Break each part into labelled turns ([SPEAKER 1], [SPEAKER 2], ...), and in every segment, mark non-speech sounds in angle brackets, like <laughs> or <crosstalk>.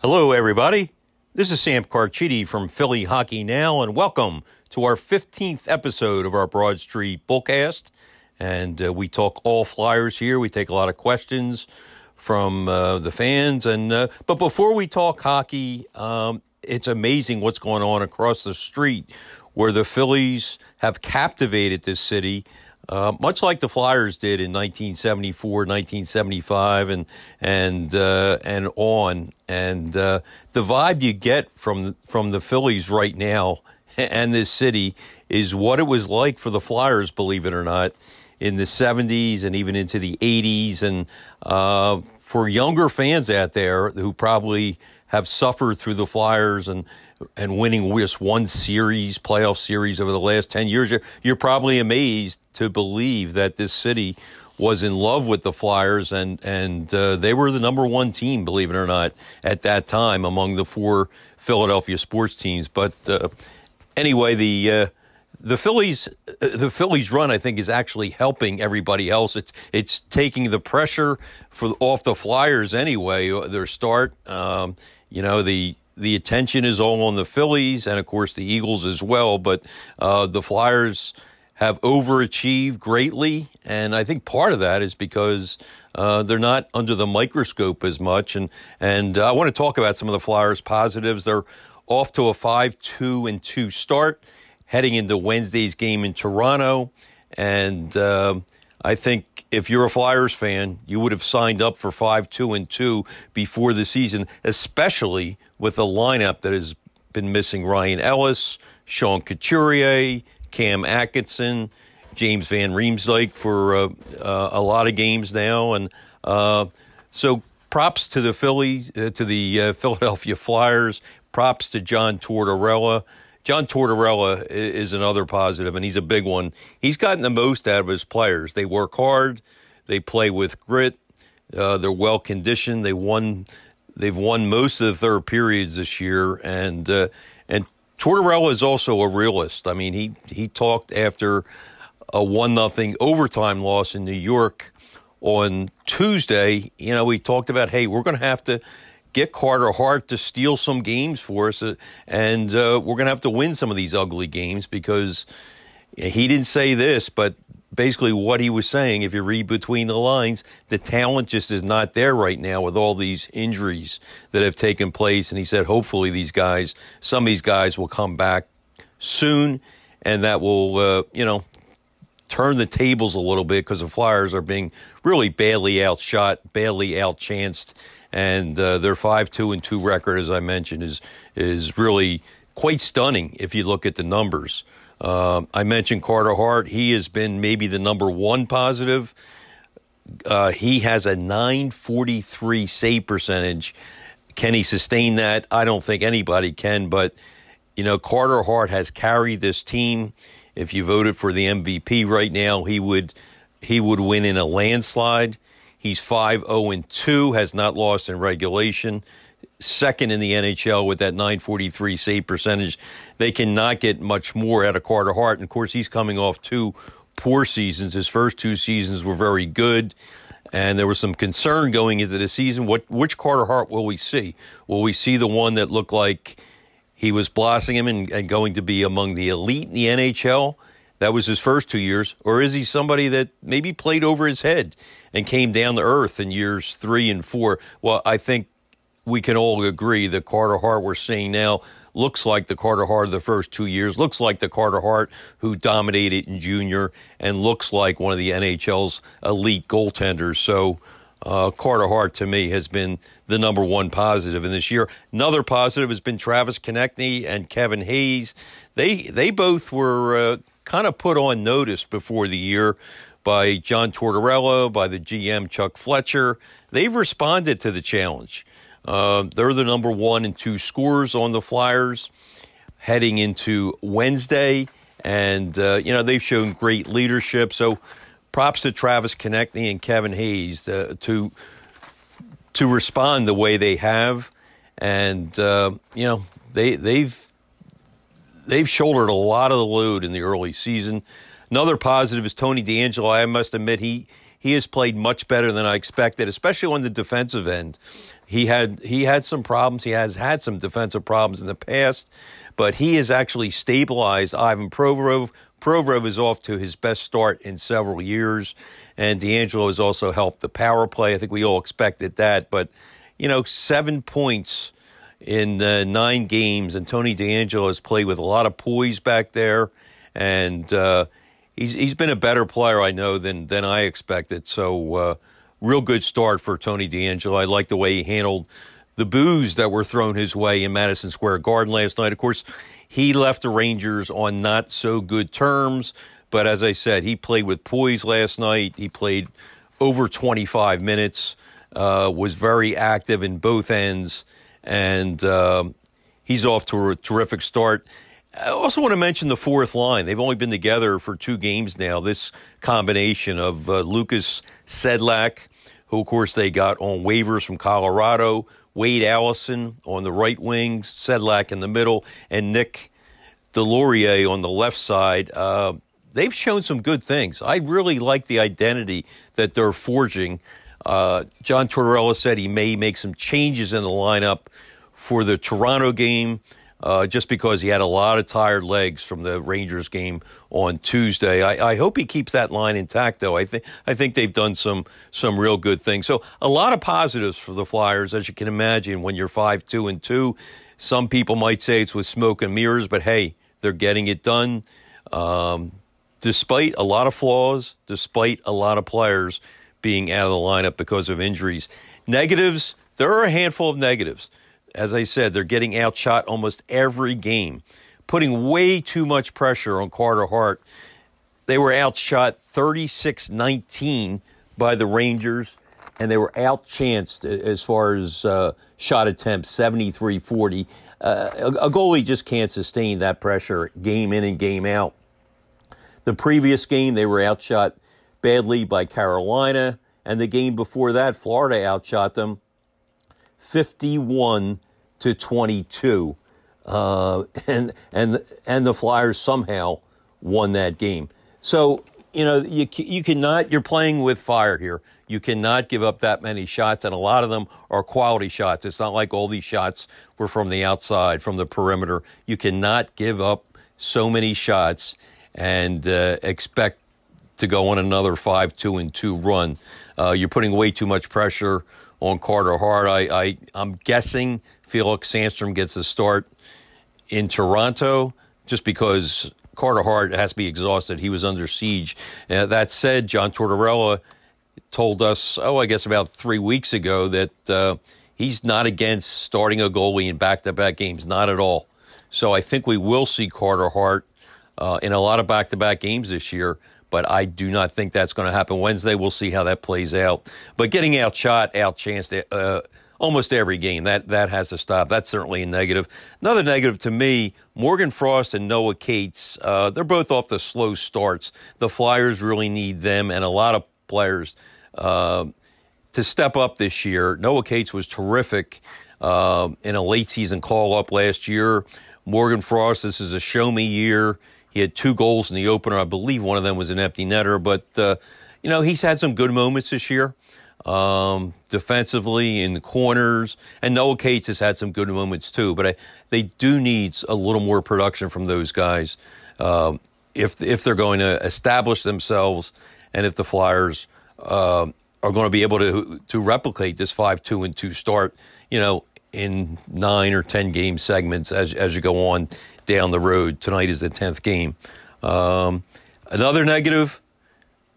[SPEAKER 1] Hello, everybody. This is Sam Carchidi from Philly Hockey Now, and welcome to our 15th episode of our Broad Street Bullcast. And uh, we talk all Flyers here. We take a lot of questions from uh, the fans. And uh, but before we talk hockey, um, it's amazing what's going on across the street, where the Phillies have captivated this city. Uh, much like the Flyers did in 1974, 1975, and and uh, and on, and uh, the vibe you get from from the Phillies right now <laughs> and this city is what it was like for the Flyers, believe it or not, in the 70s and even into the 80s, and uh, for younger fans out there who probably have suffered through the Flyers and and winning just one series, playoff series over the last 10 years, you're, you're probably amazed to believe that this city was in love with the Flyers and, and uh, they were the number one team, believe it or not, at that time among the four Philadelphia sports teams. But uh, anyway, the. Uh, the Phillies, uh, the Phillies run, I think, is actually helping everybody else. It's it's taking the pressure for off the Flyers anyway. Their start, um, you know, the the attention is all on the Phillies and, of course, the Eagles as well. But uh, the Flyers have overachieved greatly, and I think part of that is because uh, they're not under the microscope as much. And and uh, I want to talk about some of the Flyers' positives. They're off to a five-two and two start, heading into Wednesday's game in Toronto, and. Uh, I think if you're a Flyers fan, you would have signed up for five, two, and two before the season, especially with a lineup that has been missing Ryan Ellis, Sean Couturier, Cam Atkinson, James Van Riemsdyk for uh, uh, a lot of games now, and uh, so props to the Philly, uh, to the uh, <laughs> Philadelphia Flyers. Props to John Tortorella. John Tortorella is another positive, and he's a big one. He's gotten the most out of his players. They work hard, they play with grit, uh, they're well conditioned. They won They've won most of the third periods this year, and uh, and Tortorella is also a realist. I mean, he he talked after a one nothing overtime loss in New York on Tuesday. You know, we talked about, hey, we're going to have to get Carter Hart to steal some games for us, uh, and uh, we're going to have to win some of these ugly games because he didn't say this, but basically what he was saying, if you read between the lines, the talent just is not there right now with all these injuries that have taken place. And he said, hopefully, these guys, some of these guys will come back soon, and that will, uh, you know, turn the tables a little bit because the Flyers are being really badly outshot, badly outchanced, and uh, their five-two and two record, as I mentioned, is is really quite stunning if you look at the numbers. Uh, I mentioned Carter Hart. He has been maybe the number one positive. Uh, he has a 943 save percentage. Can he sustain that? I don't think anybody can, but you know, Carter Hart has carried this team. If you voted for the MVP right now, he would he would win in a landslide. He's 5-0 and 2, has not lost in regulation second in the NHL with that 943 save percentage. They cannot get much more out of Carter Hart. And of course, he's coming off two poor seasons. His first two seasons were very good. And there was some concern going into the season. What which Carter Hart will we see? Will we see the one that looked like he was blossoming and, and going to be among the elite in the NHL? That was his first two years. Or is he somebody that maybe played over his head and came down to earth in years three and four? Well, I think we can all agree the Carter Hart we're seeing now looks like the Carter Hart of the first two years, looks like the Carter Hart who dominated in junior, and looks like one of the NHL's elite goaltenders. So, uh, Carter Hart to me has been the number one positive in this year. Another positive has been Travis Konecny and Kevin Hayes. They they both were uh, kind of put on notice before the year by John Tortorella, by the GM Chuck Fletcher. They've responded to the challenge. Uh, they're the number one and two scorers on the Flyers heading into Wednesday. And, uh, you know, they've shown great leadership. So props to Travis Konecny and Kevin Hayes to, to, to respond the way they have. And, uh, you know, they, they've, they've shouldered a lot of the load in the early season. Another positive is Tony DeAngelo. I must admit, he, he has played much better than I expected, especially on the defensive end. He had he had some problems. He has had some defensive problems in the past, but he has actually stabilized Ivan Provorov. Provorov is off to his best start in several years, and DeAngelo has also helped the power play. I think we all expected that, but you know, seven points in uh, nine games, and Tony DeAngelo has played with a lot of poise back there, and uh, he's he's been a better player, I know, than than I expected. So. Uh, real good start for Tony DeAngelo. I like the way he handled the boos that were thrown his way in Madison Square Garden last night. Of course, he left the Rangers on not so good terms, but as I said, he played with poise last night. He played over 25 minutes, uh, was very active in both ends, and uh, he's off to a terrific start. I also want to mention the fourth line. They've only been together for two games now. This combination of uh, Lucas Sedlak, who, of course, they got on waivers from Colorado, Wade Allison on the right wing, Sedlak in the middle, and Nick Deslauriers on the left side. Uh, they've shown some good things. I really like the identity that they're forging. Uh, John Tortorella said he may make some changes in the lineup for the Toronto game uh, just because he had a lot of tired legs from the Rangers game on Tuesday. I, I, hope he keeps that line intact, though. I think I think they've done some some real good things. So a lot of positives for the Flyers, as you can imagine. When you're five two and two, some people might say it's with smoke and mirrors, but hey, they're getting it done. Um, despite a lot of flaws, despite a lot of players being out of the lineup because of injuries. Negatives, there are a handful of negatives as I said, they're getting outshot almost every game, putting way too much pressure on Carter Hart. They were outshot 36 19 by the Rangers, and they were outchanced as far as uh, shot attempts 73 40. Uh, a goalie just can't sustain that pressure game in and game out. The previous game, they were outshot badly by Carolina, and the game before that, Florida outshot them 51 to 22. Uh, and and and the Flyers somehow won that game. So you know you you cannot. You're playing with fire here. You cannot give up that many shots, and a lot of them are quality shots. It's not like all these shots were from the outside, from the perimeter. You cannot give up so many shots and uh, expect to go on another five two and two run. Uh, you're putting way too much pressure on Carter Hart. I, I I'm guessing Felix Sandstrom gets a start in Toronto just because Carter Hart has to be exhausted. He was under siege. Uh, that said, John Tortorella told us, oh, I guess about three weeks ago, that uh, he's not against starting a goalie in back to back games, not at all. So I think we will see Carter Hart uh, in a lot of back to back games this year but I do not think that's going to happen Wednesday. We'll see how that plays out. But getting outshot, outchanced uh, almost every game, that, that has to stop. That's certainly a negative. Another negative to me, Morgan Frost and Noah Cates, uh, they're both off the slow starts. The Flyers really need them and a lot of players uh, to step up this year. Noah Cates was terrific uh, in a late season call up last year. Morgan Frost, this is a show me year. He had two goals in the opener. I believe one of them was an empty netter, but uh, you know he's had some good moments this year. Um, defensively in the corners, and Noah Cates has had some good moments too. But I, they do need a little more production from those guys um, if if they're going to establish themselves, and if the Flyers uh, are going to be able to to replicate this five two and two start. You know, in nine or ten game segments as as you go on down the road. Tonight is the 10th game. Um, another negative,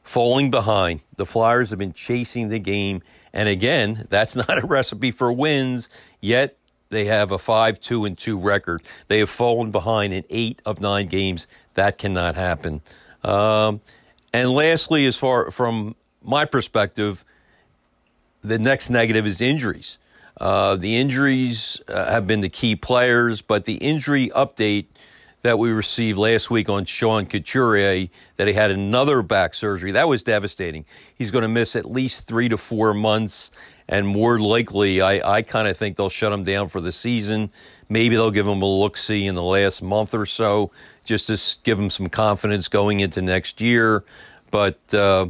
[SPEAKER 1] falling behind. The Flyers have been chasing the game. And again, that's <laughs> not a recipe for wins, yet they have a 5 2 and 2 record. They have fallen behind in eight of nine games. That cannot happen. Um, and lastly, as far from my perspective, the next negative is injuries. Uh, the injuries uh, have been the key players, but the injury update that we received last week on Sean Couturier that he had another back surgery that was devastating. He's going to miss at least three to four months, and more likely, I, I kind of think they'll shut him down for the season. Maybe they'll give him a look see in the last month or so just to give him some confidence going into next year. But uh,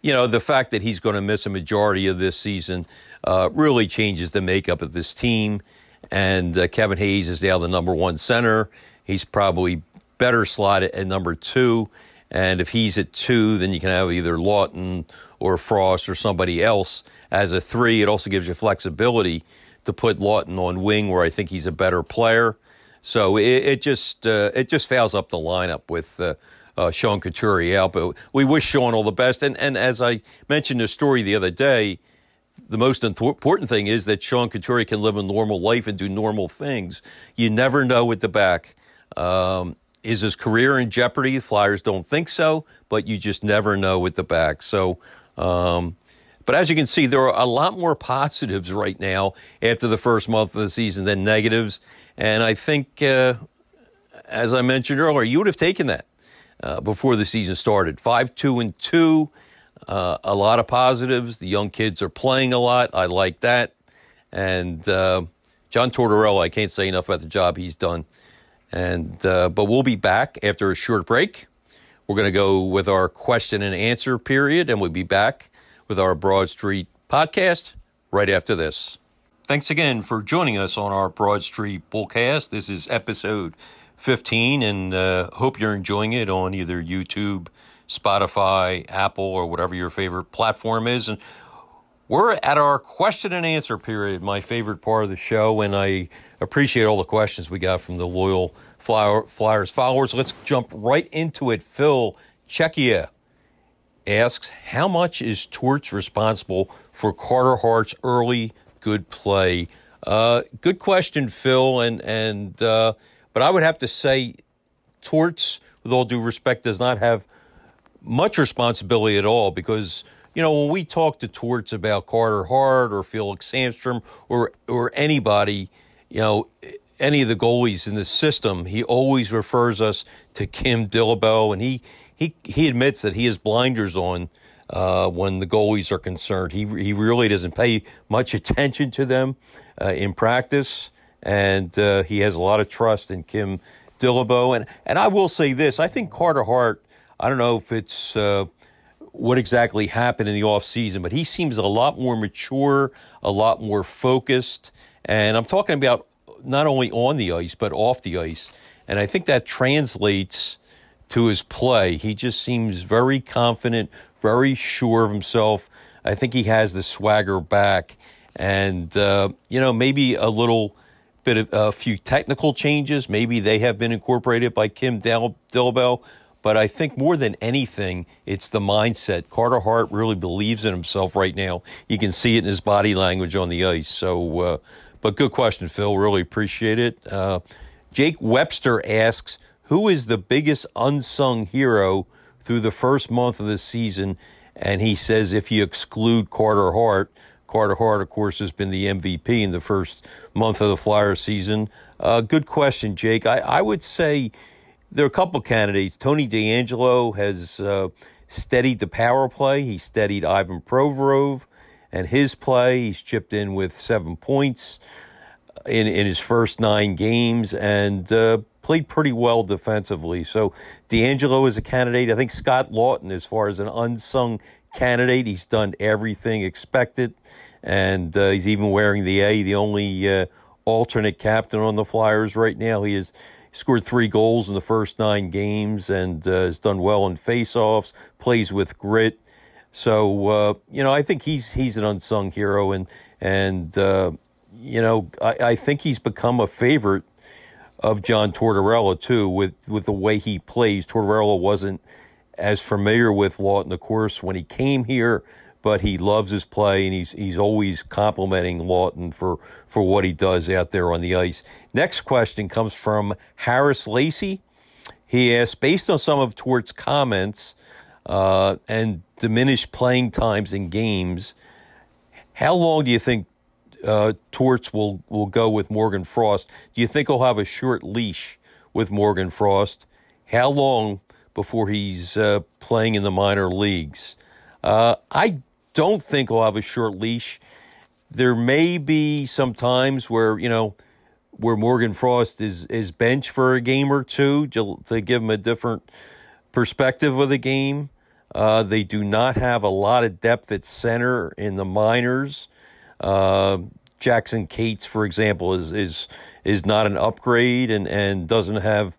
[SPEAKER 1] you know, the fact that he's going to miss a majority of this season uh, really changes the makeup of this team. And uh, Kevin Hayes is now the number one center. He's probably better slotted at number two. And if he's at two, then you can have either Laughton or Frost or somebody else as a three. It also gives you flexibility to put Laughton on wing, where I think he's a better player. So it, it just uh, it just fouls up the lineup with uh, uh, Sean Couturier out. But we wish Sean all the best. And and as I mentioned the story the other day, the most important thing is that Sean Couturier can live a normal life and do normal things. You never know with the back. Um, is his career in jeopardy? Flyers don't think so, but you just never know with the back. So, um, but as you can see, there are a lot more positives right now after the first month of the season than negatives. And I think, uh, as I mentioned earlier, you would have taken that uh, before the season started. Five, two, and two. Uh, a lot of positives. The young kids are playing a lot. I like that. And uh, John Tortorella, I can't say enough about the job he's done. And uh, but we'll be back after a short break. We're going to go with our question and answer period, and we'll be back with our Broad Street podcast right after this. Thanks again for joining us on our Broad Street Bullcast. This is episode 15, and uh, hope you're enjoying it on either YouTube, Spotify, Apple, or whatever your favorite platform is. And we're at our question and answer period, my favorite part of the show, and I appreciate all the questions we got from the loyal Flyers followers. Let's jump right into it. Phil Czechia asks, How much is Torts responsible for Carter Hart's early good play? Uh, good question, Phil. And, and uh, But I would have to say, Torts, with all due respect, does not have much responsibility at all because you know, when we talk to Torts about Carter Hart or Felix Sandstrom or or anybody, you know, any of the goalies in the system, he always refers us to Kim Dillabaugh, and he he he admits that he has blinders on uh, when the goalies are concerned. He he really doesn't pay much attention to them uh, in practice, and uh, he has a lot of trust in Kim Dillabaugh. And and I will say this: I think Carter Hart. I don't know if it's uh, what exactly happened in the off season, but he seems a lot more mature, a lot more focused. And I'm talking about not only on the ice, but off the ice. And I think that translates to his play. He just seems very confident, very sure of himself. I think he has the swagger back. And, uh, you know, maybe a little bit of a few technical changes. Maybe they have been incorporated by Kim Dil- Dillabaugh. But I think more than anything, it's the mindset. Carter Hart really believes in himself right now. You can see it in his body language on the ice. So, uh, but good question, Phil. Really appreciate it. Uh, Jake Webster asks, who is the biggest unsung hero through the first month of the season? And he says, if you exclude Carter Hart, Carter Hart, of course, has been the MVP in the first month of the Flyer season. Uh, good question, Jake. I, I would say there are a couple of candidates. Tony DeAngelo has uh, steadied the power play. He steadied Ivan Provorov and his play. He's chipped in with seven points in, in his first nine games and uh, played pretty well defensively. So DeAngelo is a candidate. I think Scott Laughton, as far as an unsung candidate, he's done everything expected. And uh, he's even wearing the A, the only uh, alternate captain on the Flyers right now. He is scored three goals in the first nine games and uh, has done well in faceoffs, plays with grit. So uh, you know, I think he's he's an unsung hero, and and uh, you know, I, I, think he's become a favorite of John Tortorella too, with with the way he plays. Tortorella wasn't as familiar with Laughton, of course, when he came here but he loves his play and he's he's always complimenting Laughton for for what he does out there on the ice. Next question comes from Harris Lacey. He asks, based on some of Tort's comments uh, and diminished playing times in games, how long do you think uh, Torts will will go with Morgan Frost? Do you think he'll have a short leash with Morgan Frost? How long before he's uh, playing in the minor leagues? Uh, I don't think he'll have a short leash. There may be some times where, you know, where Morgan Frost is, is benched for a game or two to, to give him a different perspective of the game. Uh, they do not have a lot of depth at center in the minors. Uh, Jackson Cates, for example, is is is not an upgrade and and doesn't have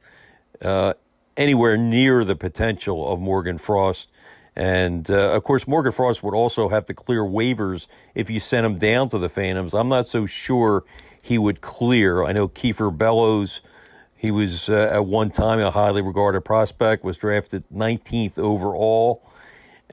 [SPEAKER 1] uh, anywhere near the potential of Morgan Frost. And uh, of course, Morgan Frost would also have to clear waivers if you sent him down to the Phantoms. I'm not so sure he would clear. I know Kiefer Bellows, he was uh, at one time a highly regarded prospect, was drafted 19th overall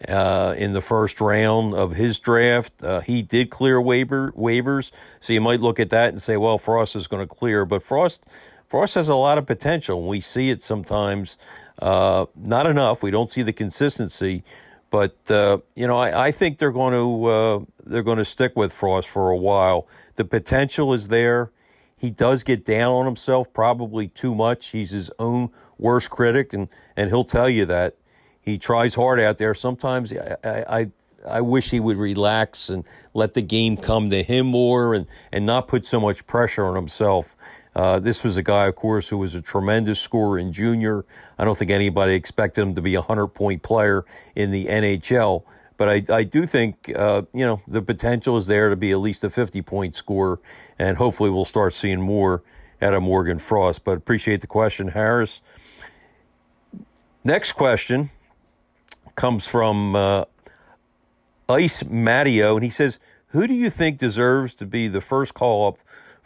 [SPEAKER 1] uh, in the first round of his draft. Uh, he did clear waiver waivers, so you might look at that and say, well, Frost is going to clear. But Frost, Frost has a lot of potential. We see it sometimes uh, not enough. We don't see the consistency, but uh, you know, I, I, think they're going to uh, they're going to stick with Frost for a while. The potential is there. He does get down on himself probably too much. He's his own worst critic, and and he'll tell you that he tries hard out there. Sometimes I, I, I wish he would relax and let the game come to him more and, and not put so much pressure on himself. Uh, this was a guy, of course, who was a tremendous scorer in junior. I don't think anybody expected him to be a 100 point player in the NHL. But I, I do think, uh, you know, the potential is there to be at least a 50 point scorer. And hopefully we'll start seeing more out of Morgan Frost. But appreciate the question, Harris. Next question comes from uh, Ice Mattio, and he says, Who do you think deserves to be the first call up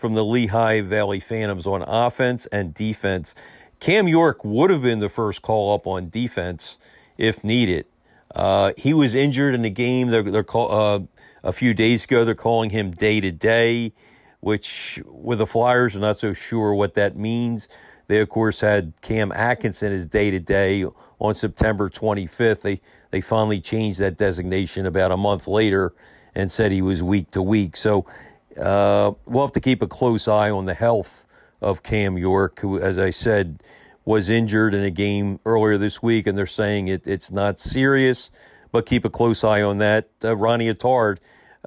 [SPEAKER 1] from the Lehigh Valley Phantoms on offense and defense. Cam York would have been the first call up on defense if needed. Uh, he was injured in the game. They're, they're call, uh, a few days ago. They're calling him day to day, which with the Flyers, are not so sure what that means. They of course had Cam Atkinson as day to day on September 25th. They they finally changed that designation about a month later and said he was week to week. So uh, we'll have to keep a close eye on the health of Cam York, who, as I said, was injured in a game earlier this week, and they're saying it, it's not serious, but keep a close eye on that. Uh, Ronnie Attard,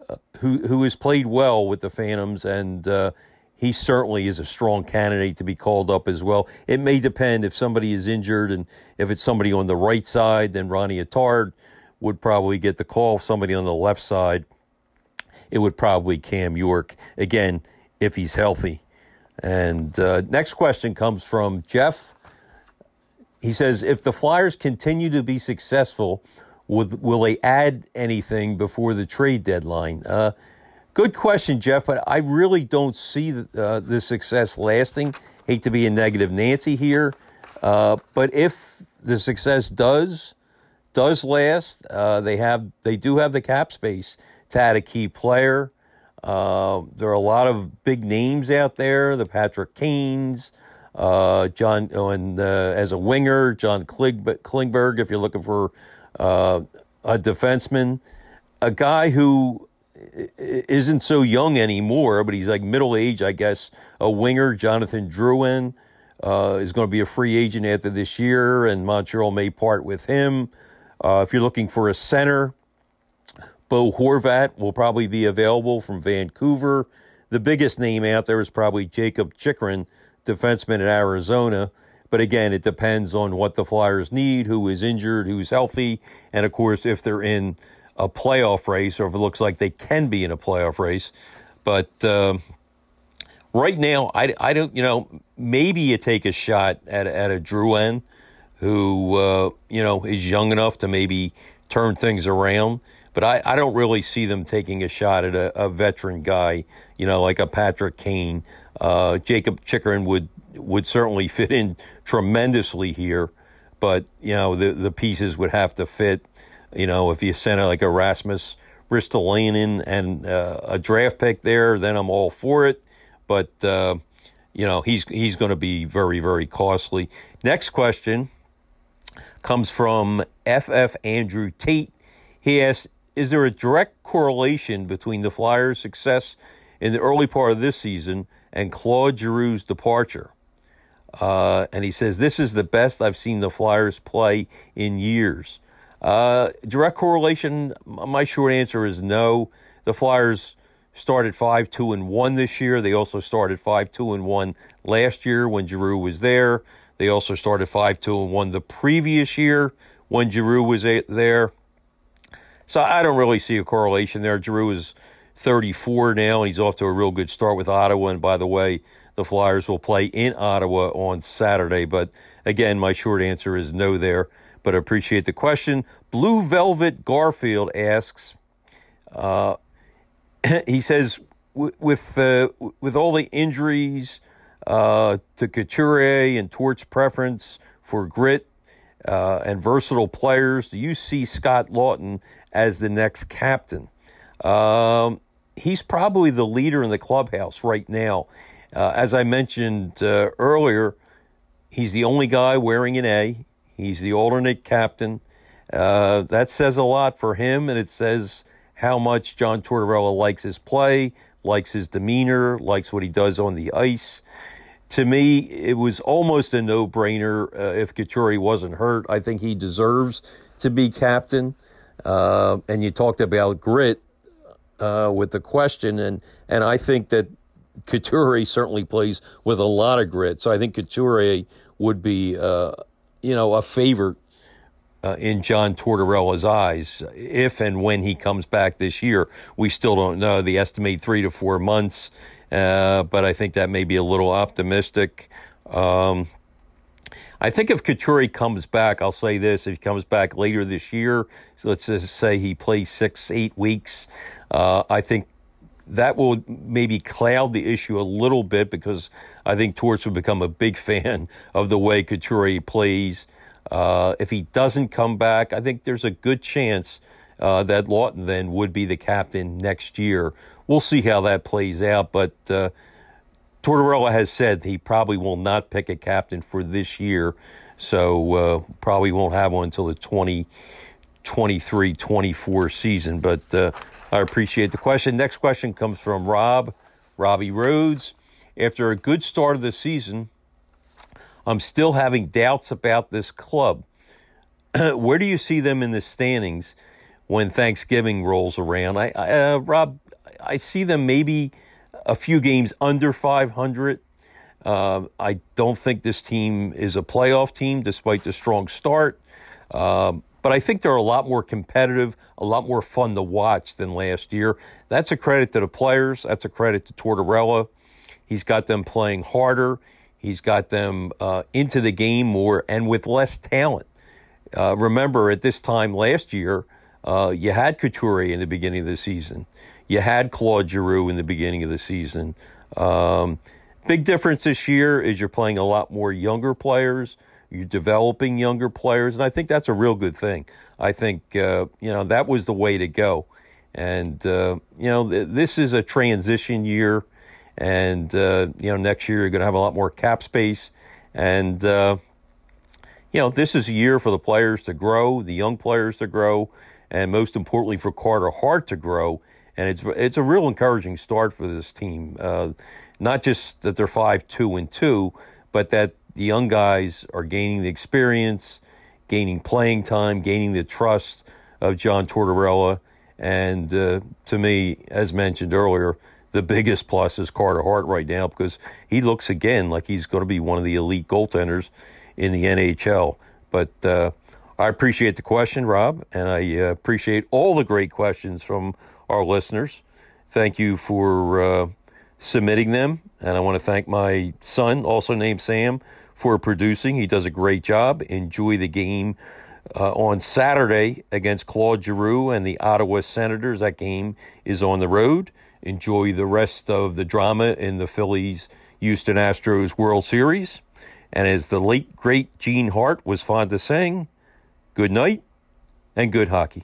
[SPEAKER 1] uh, who who has played well with the Phantoms, and uh, he certainly is a strong candidate to be called up as well. It may depend if somebody is injured, and if it's somebody on the right side, then Ronnie Attard would probably get the call. If somebody on the left side it would probably Cam York again if he's healthy. And uh, next question comes from Jeff. He says, if the Flyers continue to be successful, will, will they add anything before the trade deadline? Uh, good question, Jeff, but I really don't see the, uh, the success lasting. Hate to be a negative Nancy here, uh, but if the success does does last, uh, they have they do have the cap space add a key player. Uh, there are a lot of big names out there. The Patrick Kanes, uh, John, oh, and uh, as a winger, John Klingberg. If you're looking for uh, a defenseman, a guy who isn't so young anymore, but he's like middle age, I guess. A winger, Jonathan Drouin, uh, is going to be a free agent after this year, and Montreal may part with him. Uh, if you're looking for a center, Bo Horvat will probably be available from Vancouver. The biggest name out there is probably Jakob Chychrun, defenseman at Arizona. But again, it depends on what the Flyers need, who is injured, who's healthy, and of course, if they're in a playoff race or if it looks like they can be in a playoff race. But uh, right now, I, I don't, you know, maybe you take a shot at, at a Drouin who, uh, you know, is young enough to maybe turn things around. But I, I don't really see them taking a shot at a, a veteran guy, you know, like a Patrick Kane. Uh, Jakob Chychrun would would certainly <laughs> fit in tremendously here, but you know the the pieces would have to fit. You know, if you send like a Rasmus Ristolainen and uh, a draft pick there, then I'm all for it. But uh, you know, he's he's going to be very very costly. Next question comes from FF Andrew Tate. He asks, is there a direct correlation between the Flyers' success in the early part of this season and Claude Giroux's departure? Uh, and he says, This is the best I've seen the Flyers play in years. Uh, direct correlation, my short answer is no. The Flyers started 5 2 and 1 this year. They also started 5 2 and 1 last year when Giroux was there. They also started 5 2 and 1 the previous year when Giroux was there. So I don't really see a correlation there. Drew is 34 now, and he's off to a real good start with Ottawa. And by the way, the Flyers will play in Ottawa on Saturday. But again, my short answer is no there. But I appreciate the question. Blue Velvet Garfield asks, uh, <laughs> he says, with uh, with all the injuries uh, to Couturier and Tort's preference for grit uh, and versatile players, do you see Scott Laughton as the next captain. Um, he's probably the leader in the clubhouse right now. Uh, as I mentioned uh, earlier, he's the only guy wearing an A. He's the alternate captain. Uh, that says a lot for him, and it says how much John Tortorella likes his play, likes his demeanor, likes what he does on the ice. To me, it was almost a no brainer uh, if Couturier wasn't hurt. I think he deserves to be captain. Uh, and you talked about grit uh, with the question, and and I think that Couturier certainly plays with a lot of grit. So I think Couturier would be, uh, you know, a favorite uh, in John Tortorella's eyes if and when he comes back this year. We still don't know. The estimate three to four months, uh, but I think that may be a little optimistic. Um, I think if Couturier comes back, I'll say this: if he comes back later this year, so let's just say he plays six, eight weeks, uh, I think that will maybe cloud the issue a little bit because I think Torts will become a big <laughs> fan of the way Couturier plays. Uh, if he doesn't come back, I think there's a good chance uh, that Laughton then would be the captain next year. We'll see how that plays out, but uh, Tortorella has said he probably will not pick a captain for this year, so uh, probably won't have one until the 2023 24 season. But uh, I appreciate the question. Next question comes from Rob, Robbie Rhodes. After a good start of the season, I'm still having doubts about this club. <clears throat> Where do you see them in the standings when Thanksgiving rolls around? I, I uh, Rob, I see them maybe a few games under 500. Uh, I don't think this team is a playoff team, despite the strong start. Um, but I think they're a lot more competitive, a lot more fun to watch than last year. That's a credit to the players. That's a credit to Tortorella. He's got them playing harder. He's got them uh, into the game more and with less talent. Uh, remember, at this time last year, uh, you had Couturier in the beginning of the season. You had Claude Giroux in the beginning of the season. Um, big difference this year is you're playing a lot more younger players. You're developing younger players, and I think that's a real good thing. I think uh, you know that was the way to go, and uh, you know th- this is a transition year, and uh, you know next year you're going to have a lot more cap space, and uh, you know this is a year for the players to grow, the young players to grow, and most importantly for Carter Hart to grow and it's it's a real encouraging start for this team. Uh, not just that they're five two and two, but that the young guys are gaining the experience, gaining playing time, gaining the trust of John Tortorella. And uh, to me, as mentioned earlier, the biggest plus is Carter Hart right now because he looks again like he's going to be one of the elite goaltenders in the NHL. But uh, I appreciate the question, Rob, and I uh, appreciate all the great questions from our listeners. Thank you for uh, submitting them. And I want to thank my son, also named Sam, for producing. He does a great job. Enjoy the game uh, on Saturday against Claude Giroux and the Ottawa Senators. That game is on the road. Enjoy the rest of the drama in the Phillies Houston Astros World Series. And as the late, great Gene Hart was fond to sing, good night and good hockey.